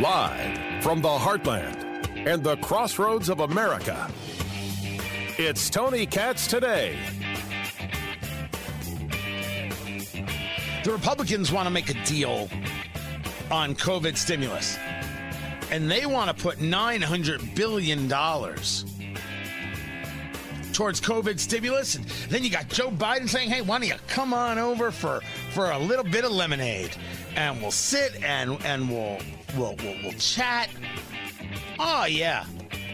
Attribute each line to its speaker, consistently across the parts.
Speaker 1: Live from the heartland and the crossroads of America, it's Tony Katz today.
Speaker 2: The Republicans want to make a deal on COVID stimulus, and they want to put $900 billion towards COVID stimulus. And then you got Joe Biden saying, hey, why don't you come on over for, for a little bit of lemonade? And we'll sit and, and we'll, we'll, we'll, we'll chat. Oh, yeah,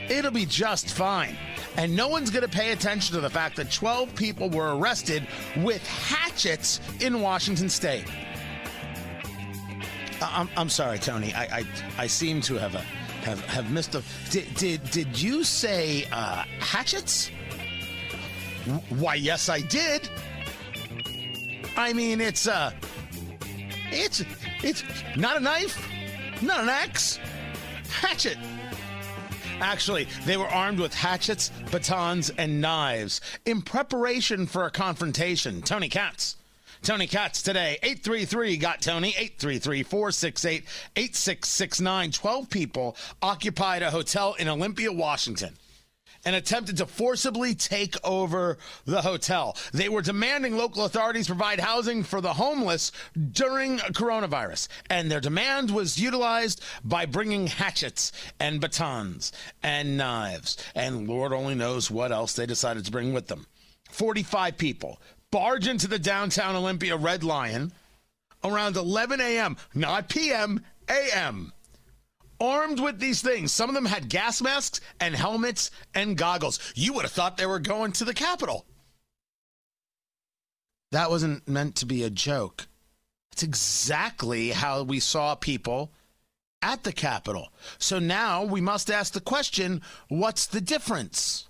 Speaker 2: it'll be just fine. And no one's going to pay attention to the fact that 12 people were arrested with hatchets in Washington state. I'm, I'm sorry, Tony. I, I, I seem to have, a, have, have missed a. Did, did, did you say uh, hatchets? Why, yes, I did. I mean, it's uh, it's it's not a knife, not an axe, hatchet. Actually, they were armed with hatchets, batons, and knives in preparation for a confrontation. Tony Katz. Tony Katz today, 833 got Tony, 833 468 8669. 12 people occupied a hotel in Olympia, Washington and attempted to forcibly take over the hotel. They were demanding local authorities provide housing for the homeless during coronavirus, and their demand was utilized by bringing hatchets and batons and knives, and Lord only knows what else they decided to bring with them. 45 people barge into the downtown Olympia Red Lion around 11 a.m., not p.m., a.m armed with these things. Some of them had gas masks and helmets and goggles. You would have thought they were going to the Capitol. That wasn't meant to be a joke. It's exactly how we saw people at the Capitol. So now we must ask the question what's the difference?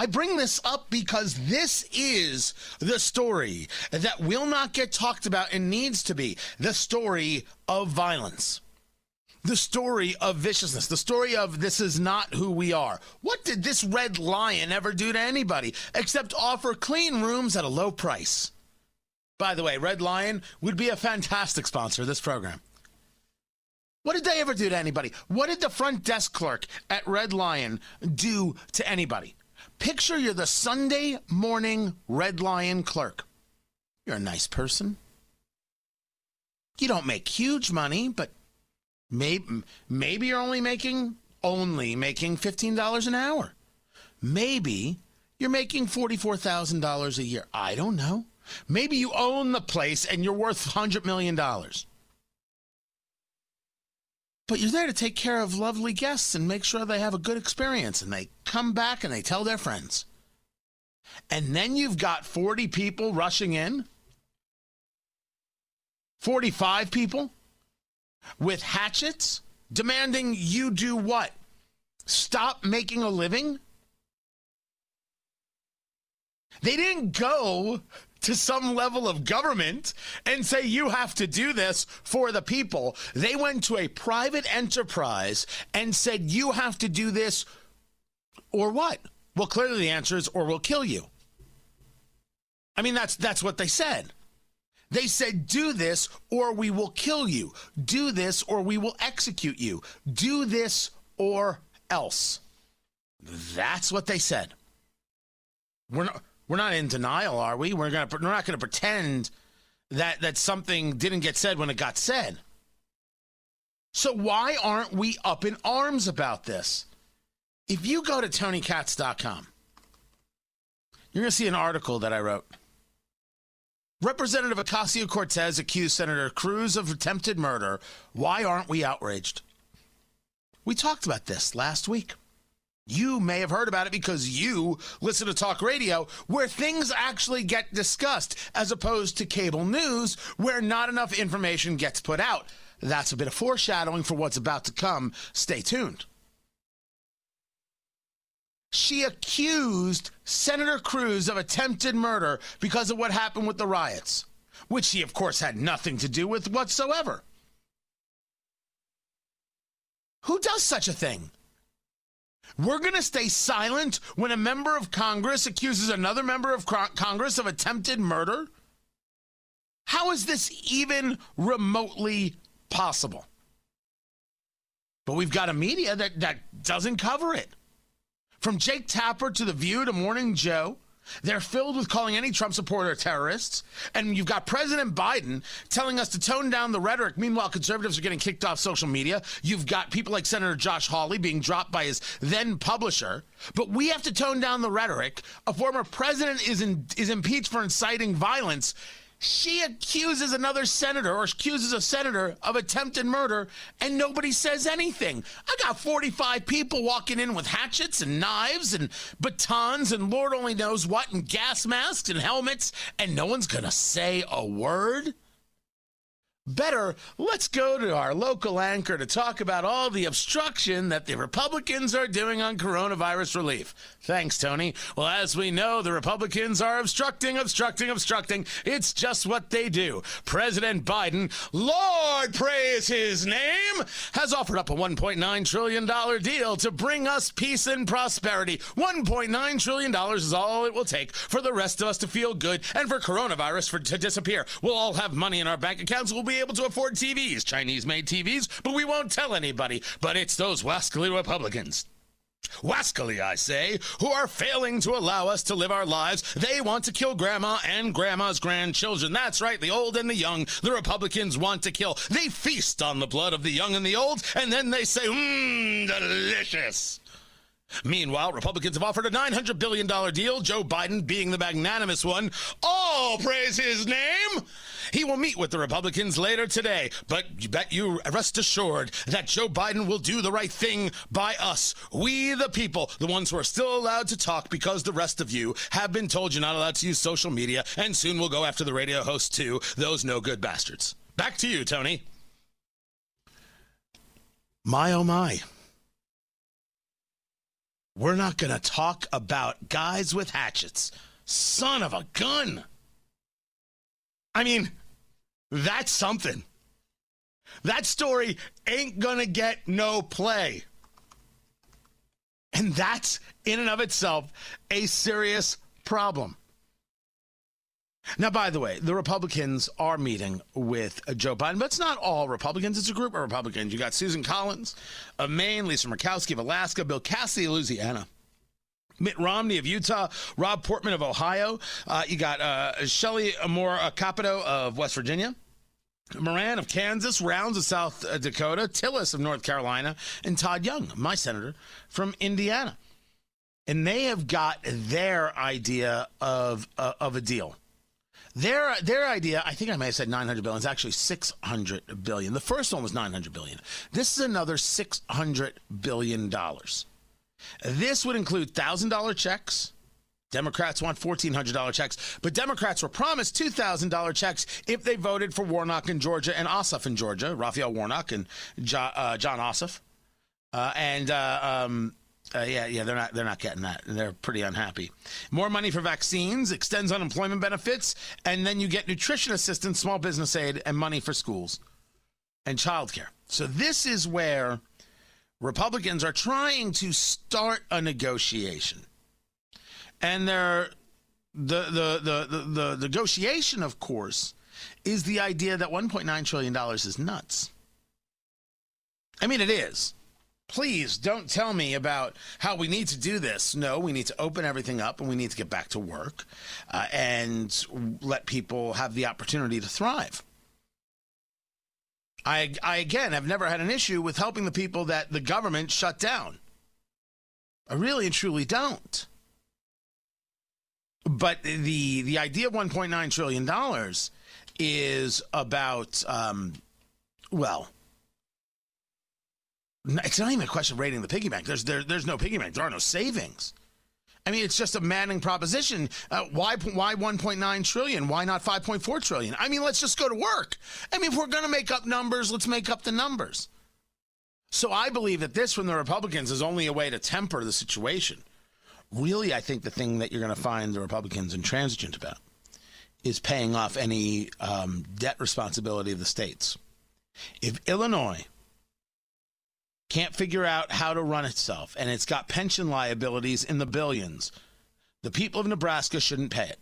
Speaker 2: I bring this up because this is the story that will not get talked about and needs to be the story of violence. The story of viciousness, the story of this is not who we are. What did this red lion ever do to anybody except offer clean rooms at a low price? By the way, Red Lion would be a fantastic sponsor of this program. What did they ever do to anybody? What did the front desk clerk at Red Lion do to anybody? Picture you're the Sunday morning Red Lion clerk. You're a nice person. You don't make huge money, but maybe, maybe you're only making only making $15 an hour. Maybe you're making $44,000 a year. I don't know. Maybe you own the place and you're worth $100 million but you're there to take care of lovely guests and make sure they have a good experience and they come back and they tell their friends. And then you've got 40 people rushing in, 45 people with hatchets demanding you do what? Stop making a living? They didn't go to some level of government and say you have to do this for the people. They went to a private enterprise and said you have to do this or what? Well, clearly the answer is or we'll kill you. I mean that's that's what they said. They said do this or we will kill you. Do this or we will execute you. Do this or else. That's what they said. We're not we're not in denial, are we? We're gonna we're not gonna pretend that that something didn't get said when it got said. So why aren't we up in arms about this? If you go to TonyKatz.com, you're going to see an article that I wrote. Representative Ocasio Cortez accused Senator Cruz of attempted murder. Why aren't we outraged? We talked about this last week. You may have heard about it because you listen to talk radio where things actually get discussed as opposed to cable news where not enough information gets put out. That's a bit of foreshadowing for what's about to come. Stay tuned. She accused Senator Cruz of attempted murder because of what happened with the riots, which she, of course, had nothing to do with whatsoever. Who does such a thing? We're going to stay silent when a member of Congress accuses another member of Congress of attempted murder? How is this even remotely possible? But we've got a media that, that doesn't cover it. From Jake Tapper to The View to Morning Joe, they're filled with calling any Trump supporter terrorists. And you've got President Biden telling us to tone down the rhetoric. Meanwhile, conservatives are getting kicked off social media. You've got people like Senator Josh Hawley being dropped by his then publisher. But we have to tone down the rhetoric. A former president is, in, is impeached for inciting violence she accuses another senator or accuses a senator of attempted murder and nobody says anything. I got 45 people walking in with hatchets and knives and batons and Lord only knows what and gas masks and helmets and no one's going to say a word. Better, let's go to our local anchor to talk about all the obstruction that the Republicans are doing on coronavirus relief. Thanks, Tony. Well, as we know, the Republicans are obstructing, obstructing, obstructing. It's just what they do. President Biden, Lord praise his name, has offered up a $1.9 trillion deal to bring us peace and prosperity. $1.9 trillion is all it will take for the rest of us to feel good and for coronavirus for, to disappear. We'll all have money in our bank accounts. We'll be able to afford TVs, Chinese made TVs, but we won't tell anybody. But it's those wascally Republicans. Wascally, I say, who are failing to allow us to live our lives. They want to kill grandma and grandma's grandchildren. That's right, the old and the young, the Republicans want to kill. They feast on the blood of the young and the old, and then they say, mmm, delicious. Meanwhile, Republicans have offered a $900 billion deal, Joe Biden being the magnanimous one. All praise his name! He will meet with the Republicans later today, but you bet you rest assured that Joe Biden will do the right thing by us. We, the people, the ones who are still allowed to talk because the rest of you have been told you're not allowed to use social media, and soon we'll go after the radio hosts too, those no good bastards. Back to you, Tony. My oh my. We're not going to talk about guys with hatchets. Son of a gun. I mean, that's something. That story ain't going to get no play. And that's, in and of itself, a serious problem. Now, by the way, the Republicans are meeting with Joe Biden, but it's not all Republicans. It's a group of Republicans. You got Susan Collins of Maine, Lisa Murkowski of Alaska, Bill Cassidy of Louisiana. Mitt Romney of Utah, Rob Portman of Ohio. Uh, you got uh, Shelley Moore Capito of West Virginia. Moran of Kansas, Rounds of South Dakota, Tillis of North Carolina, and Todd Young, my senator from Indiana. And they have got their idea of, uh, of a deal. Their their idea, I think I may have said 900 billion. It's actually 600 billion. The first one was 900 billion. This is another 600 billion dollars. This would include thousand dollar checks. Democrats want $1,400 checks, but Democrats were promised $2,000 checks if they voted for Warnock in Georgia and Ossoff in Georgia, Raphael Warnock and jo- uh, Jon Ossoff. Uh, and uh, um, uh, yeah, yeah, they're not they're not getting that. They're pretty unhappy. More money for vaccines, extends unemployment benefits, and then you get nutrition assistance, small business aid, and money for schools and childcare. So this is where Republicans are trying to start a negotiation, and they're the the the the, the negotiation, of course, is the idea that 1.9 trillion dollars is nuts. I mean, it is please don't tell me about how we need to do this. No, we need to open everything up and we need to get back to work uh, and let people have the opportunity to thrive. I, I, again, have never had an issue with helping the people that the government shut down. I really and truly don't. But the the idea of 1.9 trillion dollars is about um, well, it's not even a question of rating the piggy bank. There's there, there's no piggy bank. There are no savings. I mean, it's just a maddening proposition. Uh, why why 1.9 trillion? Why not 5.4 trillion? I mean, let's just go to work. I mean, if we're going to make up numbers, let's make up the numbers. So I believe that this from the Republicans is only a way to temper the situation. Really, I think the thing that you're going to find the Republicans intransigent about is paying off any um, debt responsibility of the states. If Illinois can't figure out how to run itself, and it's got pension liabilities in the billions. The people of Nebraska shouldn't pay it.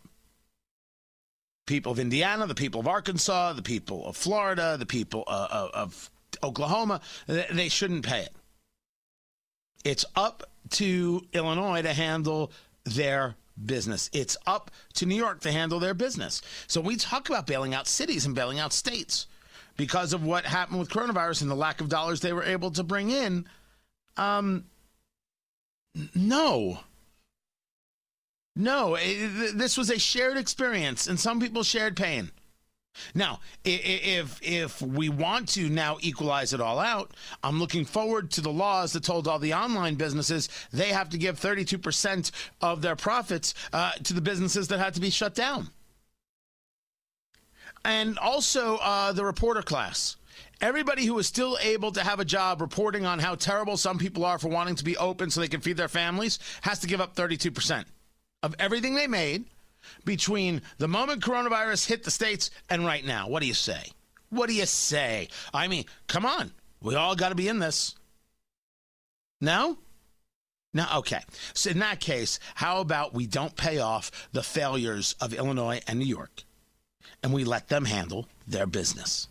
Speaker 2: People of Indiana, the people of Arkansas, the people of Florida, the people uh, of Oklahoma, they shouldn't pay it. It's up to Illinois to handle their business. It's up to New York to handle their business. So we talk about bailing out cities and bailing out states because of what happened with coronavirus and the lack of dollars they were able to bring in. Um, no. No, it, this was a shared experience, and some people shared pain. Now, if if we want to now equalize it all out, I'm looking forward to the laws that told all the online businesses they have to give 32% of their profits uh, to the businesses that had to be shut down and also uh, the reporter class. Everybody who is still able to have a job reporting on how terrible some people are for wanting to be open so they can feed their families has to give up 32% of everything they made between the moment coronavirus hit the States and right now. What do you say? What do you say? I mean, come on. We all got to be in this. No? No, okay. So, in that case, how about we don't pay off the failures of Illinois and New York? And we let them handle their business.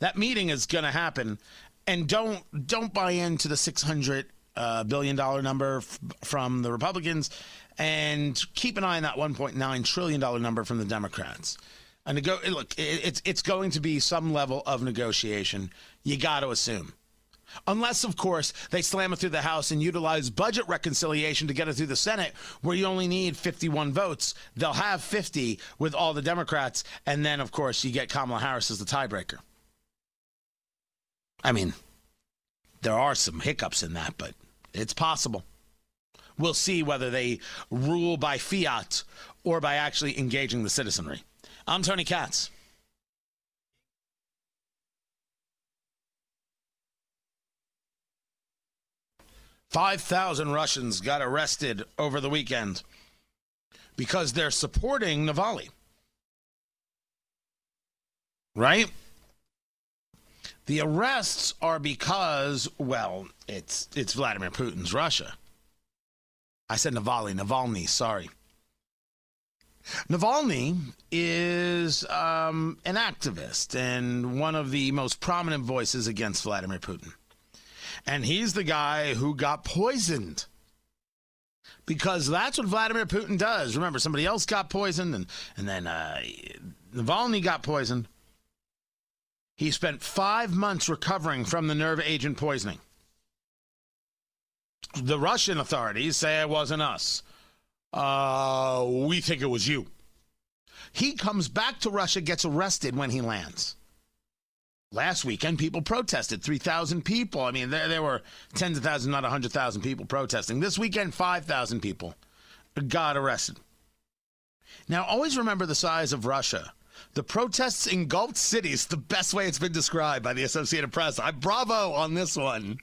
Speaker 2: That meeting is going to happen, and don't don't buy into the six hundred uh, billion dollar number f- from the Republicans, and keep an eye on that one point nine trillion dollar number from the Democrats. And go, look, it's it's going to be some level of negotiation. You got to assume. Unless, of course, they slam it through the House and utilize budget reconciliation to get it through the Senate, where you only need 51 votes. They'll have 50 with all the Democrats. And then, of course, you get Kamala Harris as the tiebreaker. I mean, there are some hiccups in that, but it's possible. We'll see whether they rule by fiat or by actually engaging the citizenry. I'm Tony Katz. 5,000 Russians got arrested over the weekend because they're supporting Navalny. Right? The arrests are because, well, it's it's Vladimir Putin's Russia. I said Navalny, Navalny, sorry. Navalny is um, an activist and one of the most prominent voices against Vladimir Putin and he's the guy who got poisoned because that's what Vladimir Putin does. Remember, somebody else got poisoned, and and then uh, Navalny got poisoned. He spent five months recovering from the nerve agent poisoning. The Russian authorities say it wasn't us. Uh, we think it was you. He comes back to Russia, gets arrested when he lands. Last weekend, people protested. 3,000 people. I mean, there, there were tens of thousands, not 100,000 people protesting. This weekend, 5,000 people got arrested. Now, always remember the size of Russia. The protests engulfed cities, the best way it's been described by the Associated Press. I bravo on this one.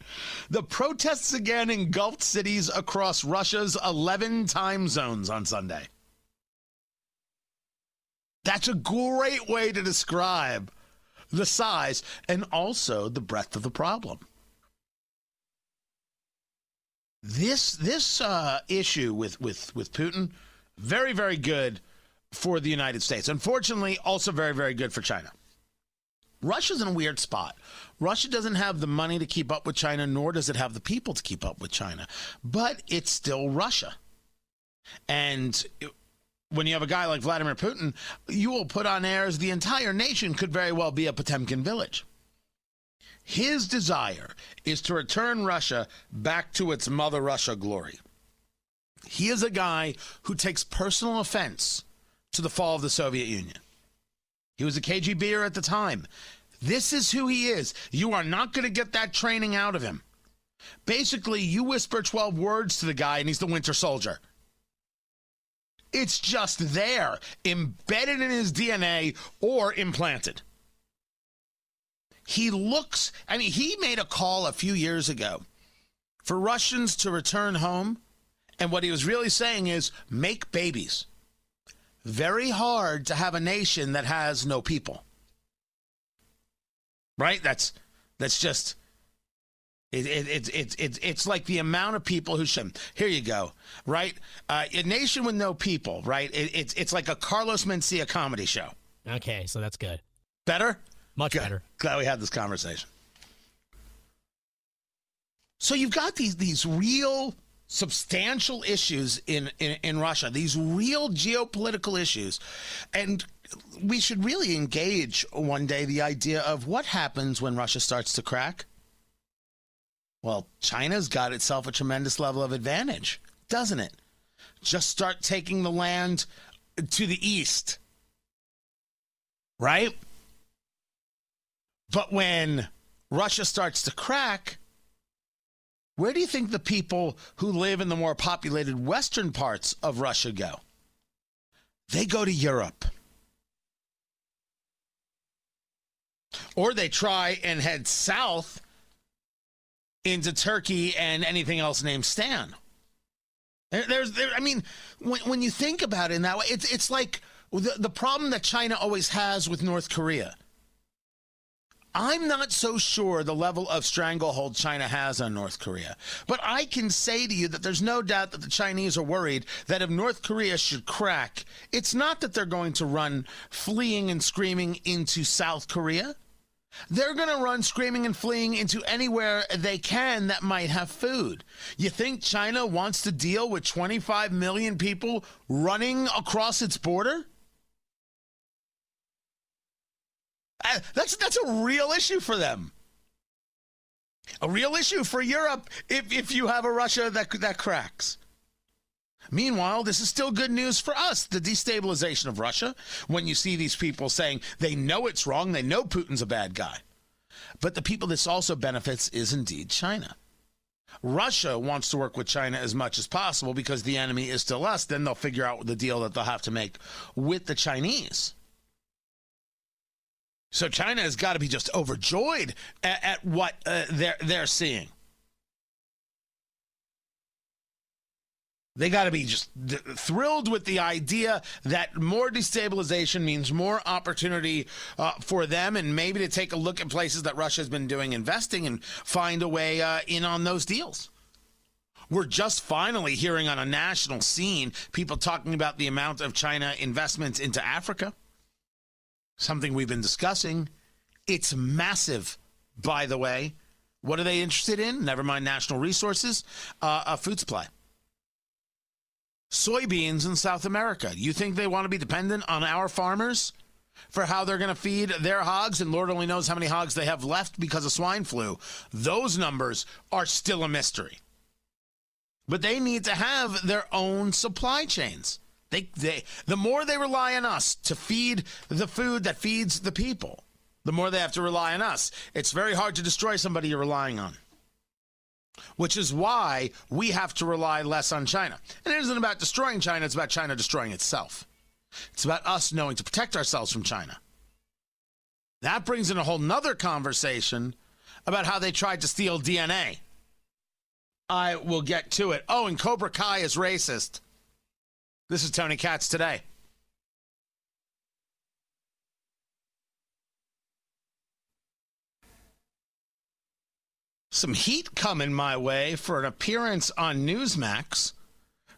Speaker 2: The protests again engulfed cities across Russia's 11 time zones on Sunday. That's a great way to describe the size, and also the breadth of the problem. This this uh, issue with, with, with Putin, very, very good for the United States. Unfortunately, also very, very good for China. Russia's in a weird spot. Russia doesn't have the money to keep up with China, nor does it have the people to keep up with China. But it's still Russia. And when you have a guy like Vladimir Putin, you will put on airs the entire nation could very well be a Potemkin village. His desire is to return Russia back to its mother Russia glory. He is a guy who takes personal offense to the fall of the Soviet Union. He was a KGBer at the time. This is who he is. You are not going to get that training out of him. Basically, you whisper 12 words to the guy and he's the Winter Soldier. It's just there, embedded in his DNA or implanted. He looks, I mean, he made a call a few years ago for Russians to return home. And what he was really saying is make babies. Very hard to have a nation that has no people. Right? That's that's just It, it, it, it, it, it's like the amount of people who should. Here you go, right? Uh, a nation with no people, right? It, it's it's like a Carlos Mencia comedy show.
Speaker 3: Okay, so that's good.
Speaker 2: Better?
Speaker 3: Much
Speaker 2: Good.
Speaker 3: better.
Speaker 2: Glad we had this conversation. So you've got these these real substantial issues in, in, in Russia, these real geopolitical issues. And we should really engage one day the idea of what happens when Russia starts to crack. Well, China's got itself a tremendous level of advantage, doesn't it? Just start taking the land to the east. Right? But when Russia starts to crack, where do you think the people who live in the more populated western parts of Russia go? They go to Europe. Or they try and head south into Turkey and anything else named Stan. There's, there, I mean, when, when you think about it in that way, it's, it's like the, the problem that China always has with North Korea. I'm not so sure the level of stranglehold China has on North Korea. But I can say to you that there's no doubt that the Chinese are worried that if North Korea should crack, it's not that they're going to run fleeing and screaming into South Korea. They're going to run screaming and fleeing into anywhere they can that might have food. You think China wants to deal with 25 million people running across its border? Uh, that's that's a real issue for them. A real issue for Europe if, if you have a Russia that that cracks. Meanwhile, this is still good news for us, the destabilization of Russia, when you see these people saying they know it's wrong, they know Putin's a bad guy. But the people this also benefits is indeed China. Russia wants to work with China as much as possible because the enemy is still us. Then they'll figure out the deal that they'll have to make with the Chinese. So China has got to be just overjoyed at, at what uh, they're they're seeing. They got to be just th- thrilled with the idea that more destabilization means more opportunity uh, for them, and maybe to take a look at places that Russia has been doing investing and find a way uh, in on those deals. We're just finally hearing on a national scene people talking about the amount of China investments into Africa something we've been discussing. It's massive, by the way. What are they interested in? Never mind national resources, uh, a food supply. Soybeans in South America. You think they want to be dependent on our farmers for how they're going to feed their hogs? And Lord only knows how many hogs they have left because of swine flu. Those numbers are still a mystery. But they need to have their own supply chains. They, they, the more they rely on us to feed the food that feeds the people, the more they have to rely on us. It's very hard to destroy somebody you're relying on, which is why we have to rely less on China. And it isn't about destroying China, it's about China destroying itself. It's about us knowing to protect ourselves from China. That brings in a whole nother conversation about how they tried to steal DNA. I will get to it. Oh, and Cobra Kai is racist. This is Tony Katz today. Some heat coming my way for an appearance on Newsmax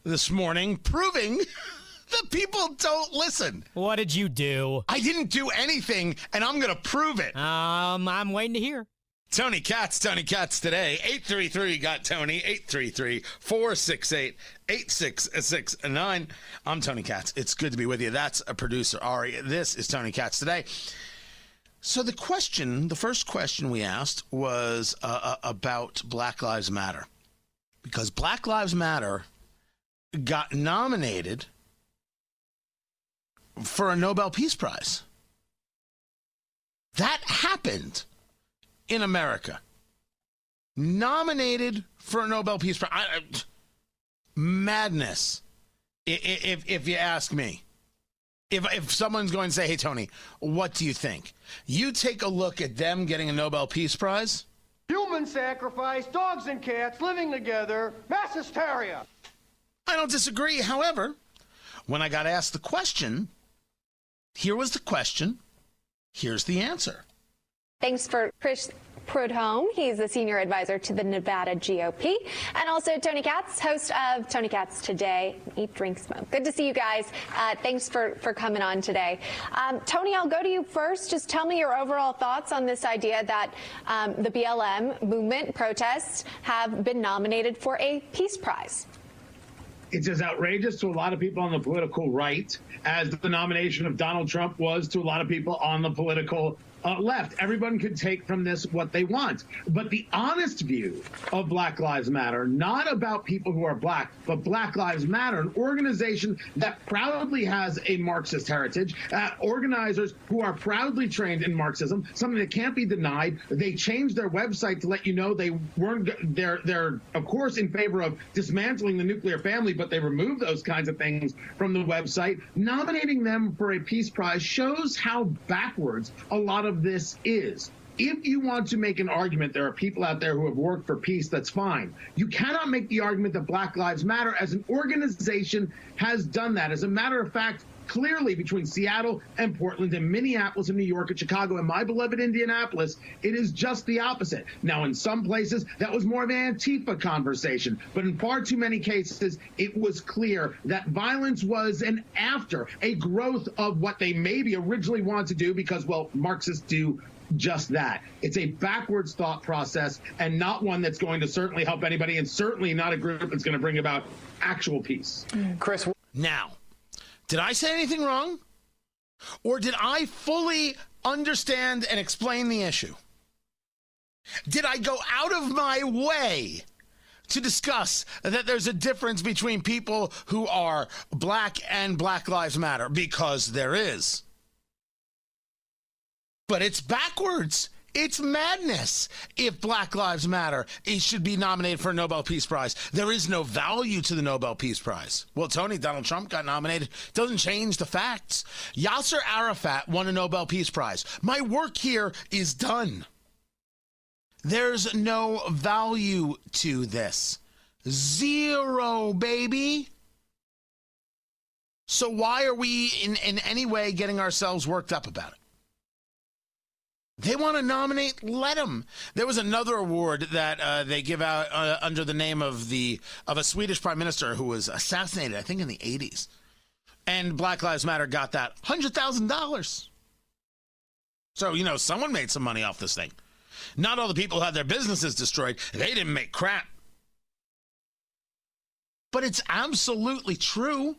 Speaker 2: this morning, proving the people don't listen.
Speaker 3: What did you do?
Speaker 2: I didn't do anything, and I'm going to prove it.
Speaker 3: Um, I'm waiting to hear.
Speaker 2: Tony Katz, Tony Katz today. 833 got Tony, 833 468 8669. I'm Tony Katz. It's good to be with you. That's a producer, Ari. This is Tony Katz today. So, the question, the first question we asked was uh, uh, about Black Lives Matter. Because Black Lives Matter got nominated for a Nobel Peace Prize. That happened in America. Nominated for a Nobel Peace Prize. I, I, madness, if, if you ask me. If, if someone's going to say, hey, Tony, what do you think? You take a look at them getting a Nobel Peace Prize.
Speaker 4: Human sacrifice, dogs and cats living together, mass hysteria.
Speaker 2: I don't disagree. However, when I got asked the question, here was the question, here's the answer.
Speaker 5: Thanks for Chris. Prudhomme. He's a senior advisor to the Nevada GOP. And also Tony Katz, host of Tony Katz Today, Eat, Drink, Smoke. Good to see you guys. Uh, thanks for, for coming on today. Um, Tony, I'll go to you first. Just tell me your overall thoughts on this idea that um, the BLM movement protests have been nominated for a Peace Prize
Speaker 6: it's as outrageous to a lot of people on the political right as the nomination of Donald Trump was to a lot of people on the political uh, left. Everyone could take from this what they want. But the honest view of Black Lives Matter, not about people who are black, but Black Lives Matter, an organization that proudly has a Marxist heritage, uh, organizers who are proudly trained in Marxism, something that can't be denied. They changed their website to let you know they weren't, they're, they're of course in favor of dismantling the nuclear family, but they removed those kinds of things from the website. Nominating them for a Peace Prize shows how backwards a lot of this is if you want to make an argument, there are people out there who have worked for peace, that's fine. You cannot make the argument that Black Lives Matter as an organization has done that. As a matter of fact, clearly between Seattle and Portland and Minneapolis and New York and Chicago and my beloved Indianapolis, it is just the opposite. Now, in some places, that was more of an Antifa conversation, but in far too many cases, it was clear that violence was an after, a growth of what they maybe originally wanted to do because, well, Marxists do just that. It's a backwards thought process and not one that's going to certainly help anybody, and certainly not a group that's going to bring about actual peace.
Speaker 2: Chris, now, did I say anything wrong? Or did I fully understand and explain the issue? Did I go out of my way to discuss that there's a difference between people who are black and Black Lives Matter? Because there is. But it's backwards. It's madness. If Black Lives Matter, it should be nominated for a Nobel Peace Prize. There is no value to the Nobel Peace Prize. Well, Tony, Donald Trump got nominated. Doesn't change the facts. Yasser Arafat won a Nobel Peace Prize. My work here is done. There's no value to this. Zero, baby. So why are we in, in any way getting ourselves worked up about it? They want to nominate, let them. There was another award that uh, they give out uh, under the name of the of a Swedish prime minister who was assassinated, I think, in the '80s, and Black Lives Matter got that hundred thousand dollars. So you know, someone made some money off this thing. Not all the people who had their businesses destroyed. They didn't make crap. But it's absolutely true.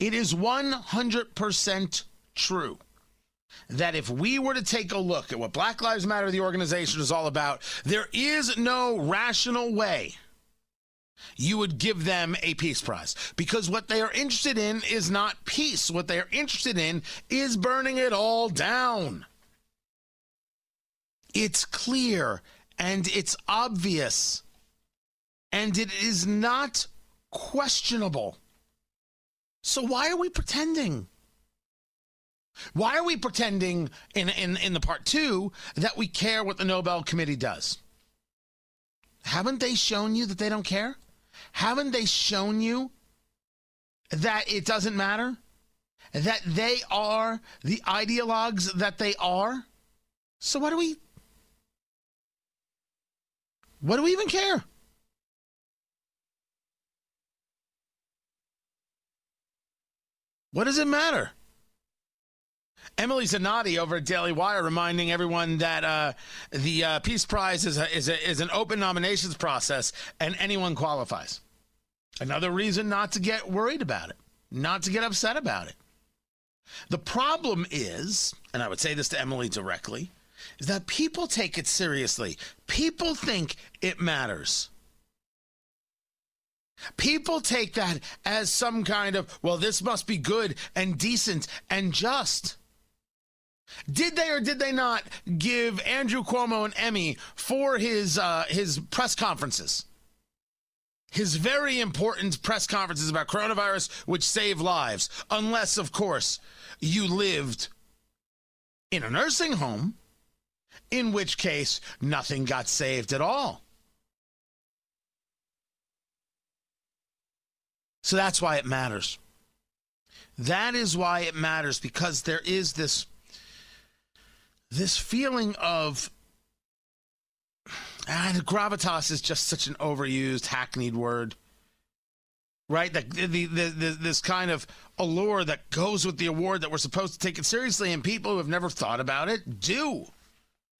Speaker 2: It is 100% true that if we were to take a look at what Black Lives Matter, the organization, is all about, there is no rational way you would give them a peace prize because what they are interested in is not peace. What they are interested in is burning it all down. It's clear and it's obvious and it is not questionable. So why are we pretending? Why are we pretending in, in, in the part two that we care what the Nobel Committee does? Haven't they shown you that they don't care? Haven't they shown you that it doesn't matter? That they are the ideologues that they are? So what do we what do we even care? What does it matter? Emily Zanotti over at Daily Wire reminding everyone that uh, the uh, Peace Prize is, a, is, a, is an open nominations process and anyone qualifies. Another reason not to get worried about it, not to get upset about it. The problem is, and I would say this to Emily directly, is that people take it seriously. People think it matters. People take that as some kind of, well, this must be good and decent and just. Did they or did they not give Andrew Cuomo an Emmy for his uh, his press conferences? His very important press conferences about coronavirus, which save lives, unless, of course, you lived in a nursing home, in which case nothing got saved at all. So that's why it matters. That is why it matters because there is this this feeling of And gravitas is just such an overused, hackneyed word. Right? The, the, the, the, this kind of allure that goes with the award that we're supposed to take it seriously, and people who have never thought about it do.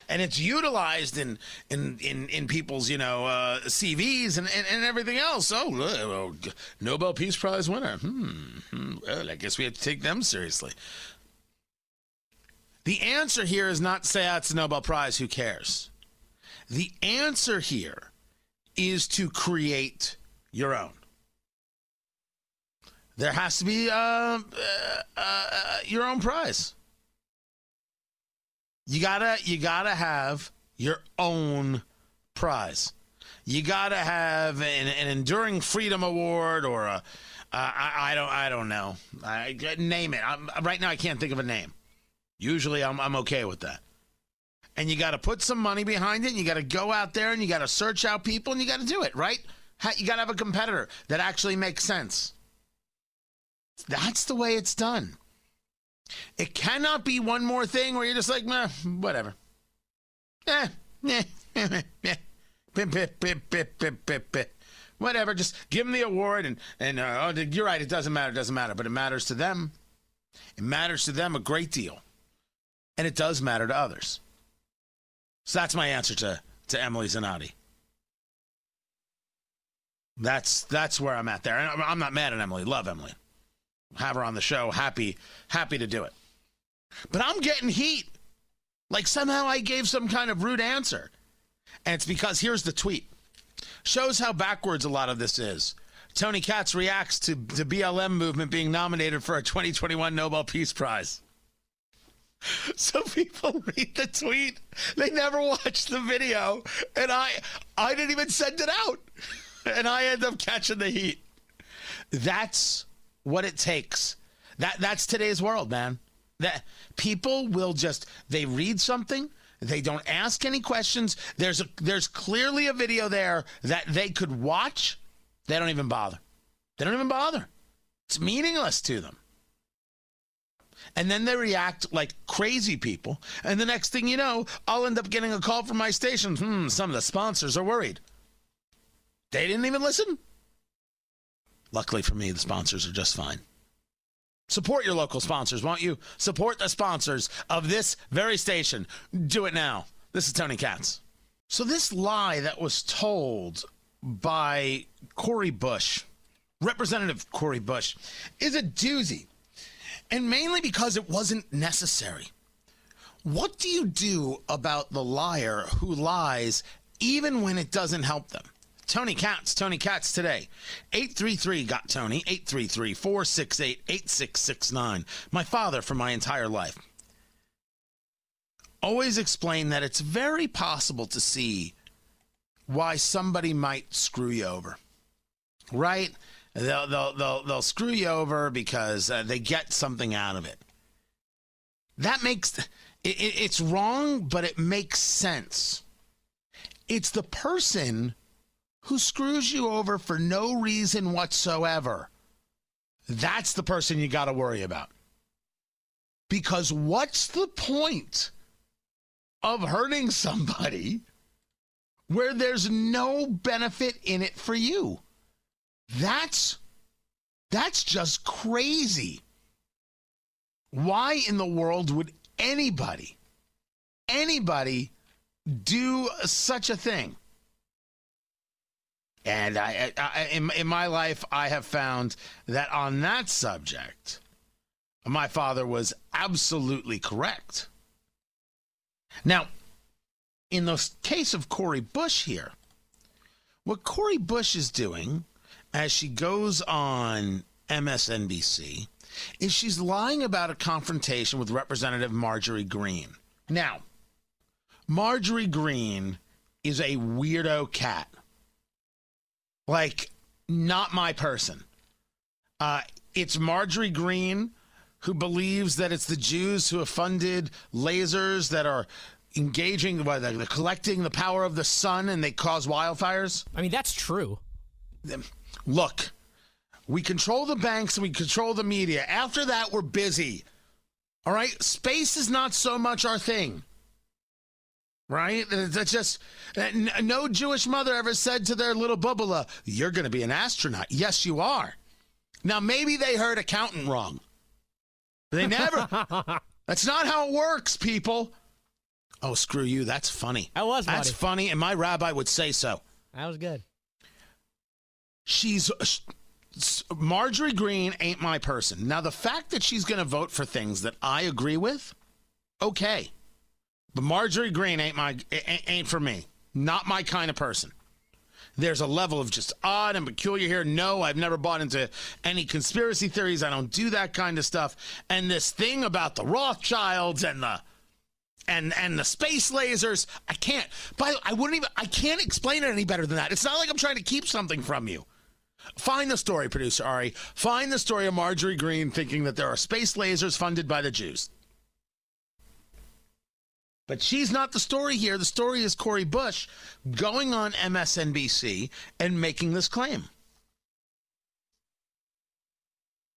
Speaker 2: And it's utilized in in, in, in people's, you know, uh, CVs and, and, and everything else. Oh, well, Nobel Peace Prize winner. Hmm, hmm. Well, I guess we have to take them seriously. The answer here is not say, ah, it's a Nobel Prize, who cares? The answer here is to create your own. There has to be uh, uh, uh, your own prize. You gotta you gotta have your own prize. You gotta have an, an enduring freedom award or a uh, I, I, don't I don't know. I, name it. I'm, right now I can't think of a name. Usually I'm I'm okay with that. And you got to put some money behind it. And you got to go out there and you got to search out people and you got to do it right. You got to have a competitor that actually makes sense. That's the way it's done. It cannot be one more thing where you're just like, whatever. Eh, eh. Whatever, just give them the award, and and uh, oh, you're right. It doesn't matter. It doesn't matter, but it matters to them. It matters to them a great deal, and it does matter to others. So that's my answer to to Emily Zanotti. That's that's where I'm at there, and I'm not mad at Emily. Love Emily have her on the show. Happy, happy to do it. But I'm getting heat. Like somehow I gave some kind of rude answer. And it's because here's the tweet. Shows how backwards a lot of this is. Tony Katz reacts to the BLM movement being nominated for a 2021 Nobel Peace Prize. So people read the tweet. They never watched the video. And I I didn't even send it out. And I end up catching the heat. That's what it takes. That that's today's world, man. That people will just they read something, they don't ask any questions. There's a there's clearly a video there that they could watch. They don't even bother. They don't even bother. It's meaningless to them. And then they react like crazy people. And the next thing you know, I'll end up getting a call from my station. Hmm, some of the sponsors are worried. They didn't even listen. Luckily for me, the sponsors are just fine. Support your local sponsors, won't you? Support the sponsors of this very station. Do it now. This is Tony Katz. So, this lie that was told by Cori Bush, Representative Cori Bush, is a doozy. And mainly because it wasn't necessary. What do you do about the liar who lies even when it doesn't help them? Tony Katz, Tony Katz today. 833 got Tony, 833 468 8669. My father for my entire life. Always explain that it's very possible to see why somebody might screw you over. Right? They'll, they'll, they'll, they'll screw you over because uh, they get something out of it. That makes it, it, it's wrong, but it makes sense. It's the person who screws you over for no reason whatsoever, that's the person you got to worry about. Because what's the point of hurting somebody where there's no benefit in it for you? That's that's just crazy. Why in the world would anybody anybody do such a thing? And I, I, in, in my life, I have found that on that subject, my father was absolutely correct. Now, in the case of Cori Bush here, what Cori Bush is doing as she goes on MSNBC is she's lying about a confrontation with Representative Marjorie Greene. Now, Marjorie Greene is a weirdo cat. Like, not my person. Uh, it's Marjorie Greene who believes that it's the Jews who have funded lasers that are engaging, by the, collecting the power of the sun and they cause wildfires.
Speaker 3: I mean, that's true.
Speaker 2: Look, we control the banks and we control the media. After that, we're busy. All right? Space is not so much our thing. Right? That's just no Jewish mother ever said to their little bubula, "You're going to be an astronaut." Yes, you are. Now maybe they heard accountant wrong. They never. that's not how it works, people. Oh, screw you. That's funny.
Speaker 3: That was funny.
Speaker 2: That's funny, and my rabbi would say so.
Speaker 3: That was good.
Speaker 2: She's uh, Marjorie Greene ain't my person. Now, the fact that she's going to vote for things that I agree with, okay. But Marjorie Greene ain't my ain't for me. Not my kind of person. There's a level of just odd and peculiar here. No, I've never bought into any conspiracy theories. I don't do that kind of stuff. And this thing about the Rothschilds and the and and the space lasers, I can't. But I wouldn't even. I can't explain it any better than that. It's not like I'm trying to keep something from you. Find the story, producer Ari. Find the story of Marjorie Greene thinking that there are space lasers funded by the Jews. But she's not the story here. The story is Cori Bush going on MSNBC and making this claim.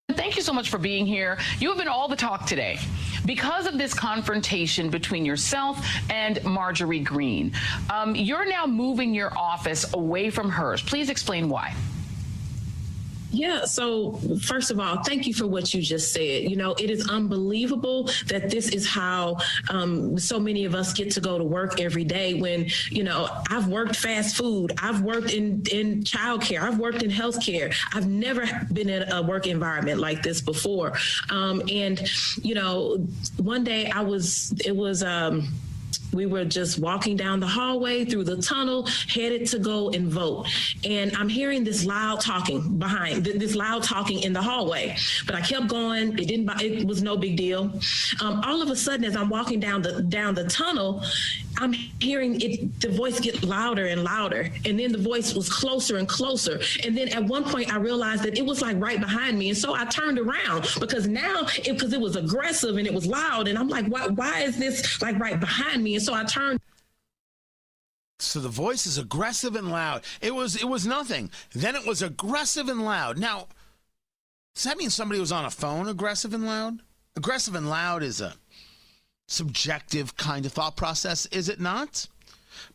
Speaker 7: Thank you so much for being here. You have been all the talk today because of this confrontation between yourself and Marjorie Greene. Um, you're now moving your office away from hers. Please explain why.
Speaker 8: Yeah. So, first of all, thank you for what you just said. You know, it is unbelievable that this is how um, so many of us get to go to work every day. When you know, I've worked fast food, I've worked in in childcare, I've worked in healthcare. I've never been in a work environment like this before. Um, and you know, one day I was, it was. Um, we were just walking down the hallway through the tunnel, headed to go and vote. And I'm hearing this loud talking behind, this loud talking in the hallway. But I kept going. It didn't. It was no big deal. Um, all of a sudden, as I'm walking down the down the tunnel, I'm hearing it. The voice get louder and louder, and then the voice was closer and closer. And then at one point, I realized that it was like right behind me, and so I turned around because now, because it, it was aggressive and it was loud, and I'm like, why? Why is this like right behind me? And so I turned.
Speaker 2: So the voice is aggressive and loud. It was it was nothing. Then it was aggressive and loud. Now, does that mean somebody was on a phone aggressive and loud? Aggressive and loud is a subjective kind of thought process, is it not?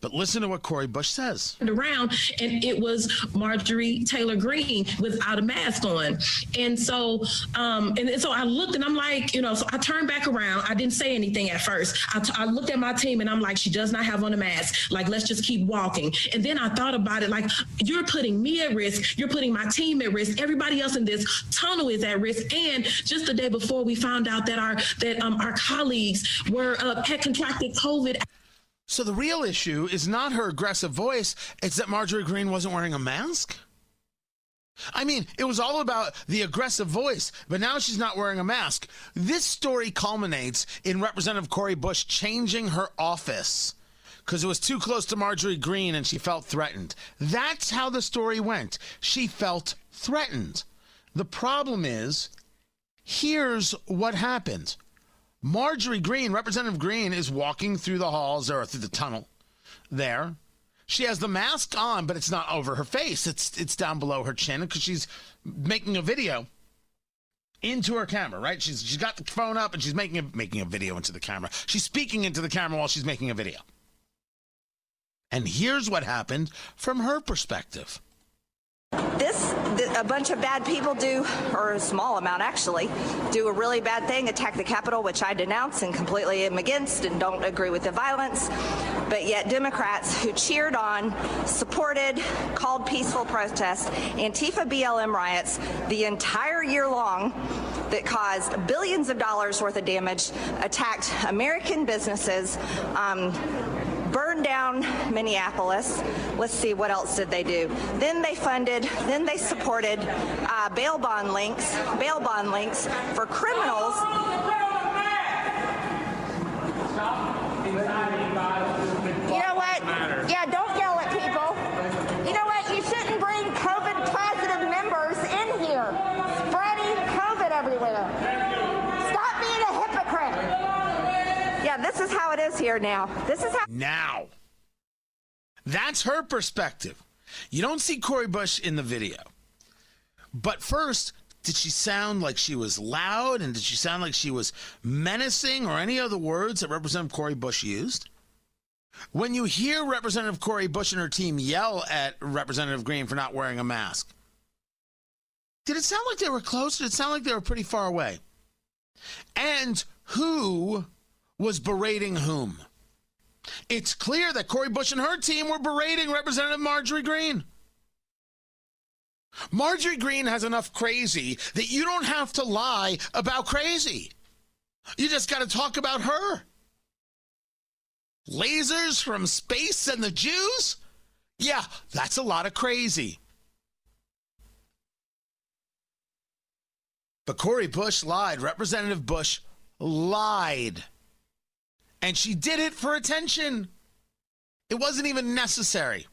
Speaker 2: But listen to what Cori Bush says.
Speaker 8: Around, and it was Marjorie Taylor Greene without a mask on. And so, um, and so I looked and I'm like, you know, so I turned back around. I didn't say anything at first. I, t- I looked at my team and I'm like, she does not have on a mask. Like, let's just keep walking. And then I thought about it like, you're putting me at risk. You're putting my team at risk. Everybody else in this tunnel is at risk. And just the day before, we found out that our that um, our colleagues were uh, had contracted COVID.
Speaker 2: So the real issue is not her aggressive voice, it's that Marjorie Greene wasn't wearing a mask. I mean, it was all about the aggressive voice, but now she's not wearing a mask. This story culminates in Representative Cori Bush changing her office because it was too close to Marjorie Greene and she felt threatened. That's how the story went. She felt threatened. The problem is, here's what happened. Marjorie Greene, Representative Greene, is walking through the halls or through the tunnel there. She has the mask on, but it's not over her face. It's it's down below her chin because she's making a video into her camera, right? She's she's got the phone up and she's making a making a video into the camera. She's speaking into the camera while she's making a video. And here's what happened from her perspective.
Speaker 9: This, a bunch of bad people do, or a small amount actually, do a really bad thing, attack the Capitol, which I denounce and completely am against and don't agree with the violence. But yet, Democrats who cheered on, supported, called peaceful protests, Antifa BLM riots the entire year long that caused billions of dollars worth of damage, attacked American businesses. Um, burned down Minneapolis. Let's see, what else did they do? Then they funded, then they supported uh, bail bond links, bail bond links for criminals. You know what? Yeah, don't yell at people. You know what? You shouldn't bring COVID positive members in here, spreading COVID everywhere. Stop being a hypocrite. Yeah, this is how it is here now. This is how.
Speaker 2: Now. That's her perspective. You don't see Cori Bush in the video. But first, did she sound like she was loud and did she sound like she was menacing or any other words that Representative Cori Bush used? When you hear Representative Cori Bush and her team yell at Representative Greene for not wearing a mask, did it sound like they were close? Did it sound like they were pretty far away? And who was berating whom? It's clear that Cori Bush and her team were berating Representative Marjorie Greene. Marjorie Greene has enough crazy that you don't have to lie about crazy. You just got to talk about her. Lasers from space and the Jews? Yeah, that's a lot of crazy. But Cori Bush lied. Representative Bush lied. And she did it for attention. It wasn't even necessary.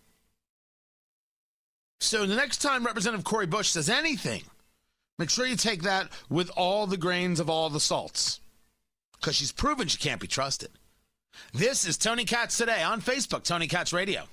Speaker 2: So the next time Representative Cori Bush says anything, make sure you take that with all the grains of all the salts. Because she's proven she can't be trusted. This is Tony Katz today on Facebook, Tony Katz Radio.